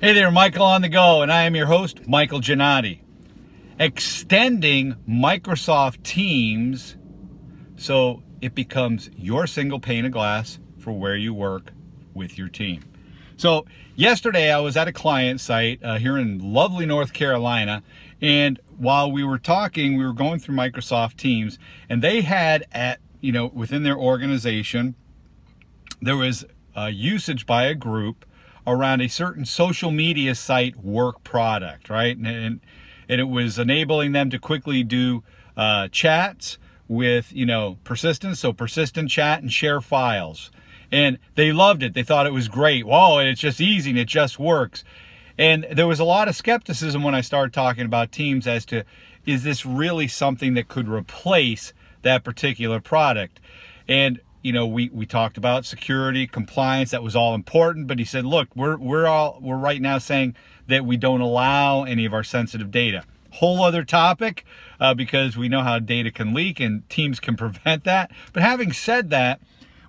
Hey there, Michael on the go, and I am your host, Michael Gannotti. Extending Microsoft Teams so it becomes your single pane of glass for where you work with your team. So, yesterday I was at a client site uh, here in lovely North Carolina, and while we were talking, we were going through Microsoft Teams, and they had at, you know, within their organization, there was uh, usage by a group around a certain social media site work product, right? And, and, and it was enabling them to quickly do uh, chats with, you know, persistence. So persistent chat and share files. And they loved it. They thought it was great. Whoa, it's just easy and it just works. And there was a lot of skepticism when I started talking about Teams as to is this really something that could replace that particular product? And you know, we, we talked about security, compliance, that was all important, but he said, look, we're, we're all, we're right now saying that we don't allow any of our sensitive data. Whole other topic, uh, because we know how data can leak and teams can prevent that. But having said that,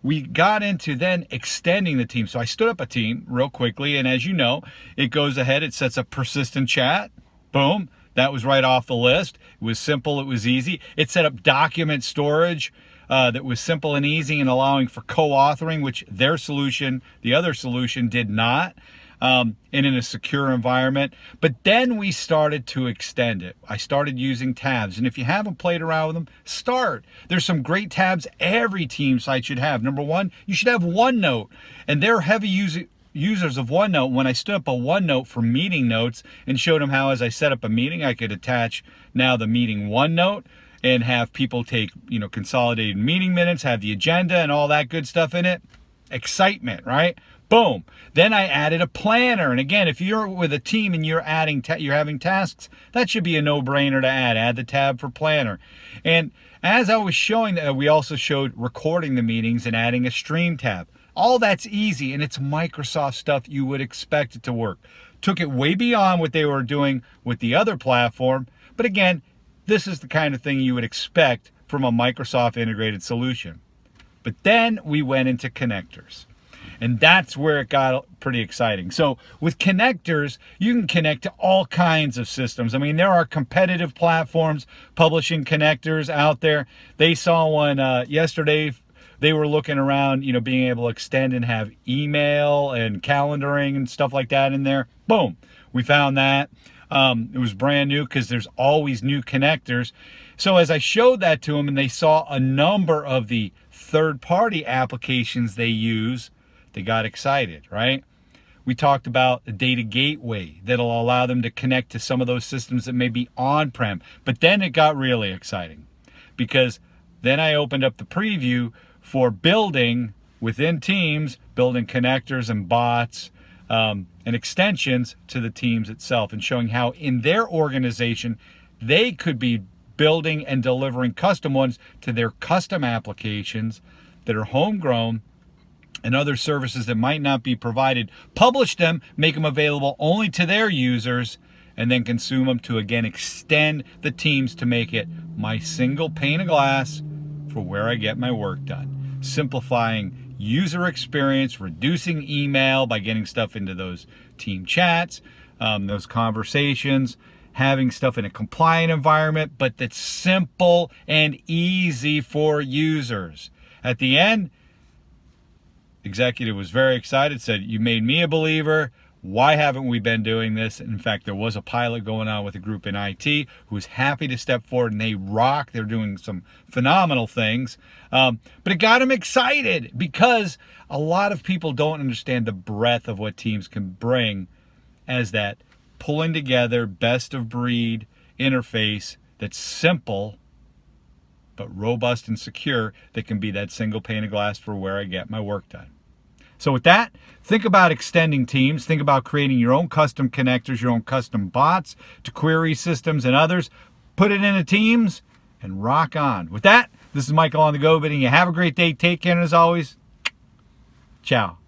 we got into then extending the team. So I stood up a team real quickly, and as you know, it goes ahead, it sets up persistent chat, boom, that was right off the list. It was simple, it was easy. It set up document storage uh, that was simple and easy and allowing for co-authoring, which their solution, the other solution, did not. Um, and in a secure environment. But then we started to extend it. I started using tabs. And if you haven't played around with them, start. There's some great tabs every team site should have. Number one, you should have OneNote. And they're heavy using users of OneNote, when I stood up a OneNote for meeting notes and showed them how, as I set up a meeting, I could attach now the meeting OneNote and have people take, you know, consolidated meeting minutes, have the agenda and all that good stuff in it. Excitement, right? Boom. Then I added a planner. And again, if you're with a team and you're adding, ta- you're having tasks, that should be a no-brainer to add. Add the tab for planner. And as I was showing, uh, we also showed recording the meetings and adding a stream tab. All that's easy, and it's Microsoft stuff you would expect it to work. Took it way beyond what they were doing with the other platform, but again, this is the kind of thing you would expect from a Microsoft integrated solution. But then we went into connectors. And that's where it got pretty exciting. So, with connectors, you can connect to all kinds of systems. I mean, there are competitive platforms publishing connectors out there. They saw one uh, yesterday. They were looking around, you know, being able to extend and have email and calendaring and stuff like that in there. Boom, we found that. Um, it was brand new because there's always new connectors. So as I showed that to them and they saw a number of the third party applications they use, they got excited, right? We talked about the data gateway that'll allow them to connect to some of those systems that may be on prem. But then it got really exciting because then I opened up the preview for building within Teams, building connectors and bots um, and extensions to the teams itself and showing how in their organization they could be building and delivering custom ones to their custom applications that are homegrown and other services that might not be provided, publish them, make them available only to their users, and then consume them to again extend the teams to make it my single pane of glass for where I get my work done. Simplifying user experience, reducing email by getting stuff into those team chats, um, those conversations, having stuff in a compliant environment, but that's simple and easy for users. At the end, executive was very excited, said, You made me a believer. Why haven't we been doing this? In fact, there was a pilot going on with a group in IT who was happy to step forward and they rock. They're doing some phenomenal things. Um, but it got them excited because a lot of people don't understand the breadth of what teams can bring as that pulling together best of breed interface that's simple but robust and secure that can be that single pane of glass for where I get my work done. So with that, think about extending teams. Think about creating your own custom connectors, your own custom bots to query systems and others. Put it into teams and rock on. With that, this is Michael on the go bidding you have a great day. Take care, and as always, ciao.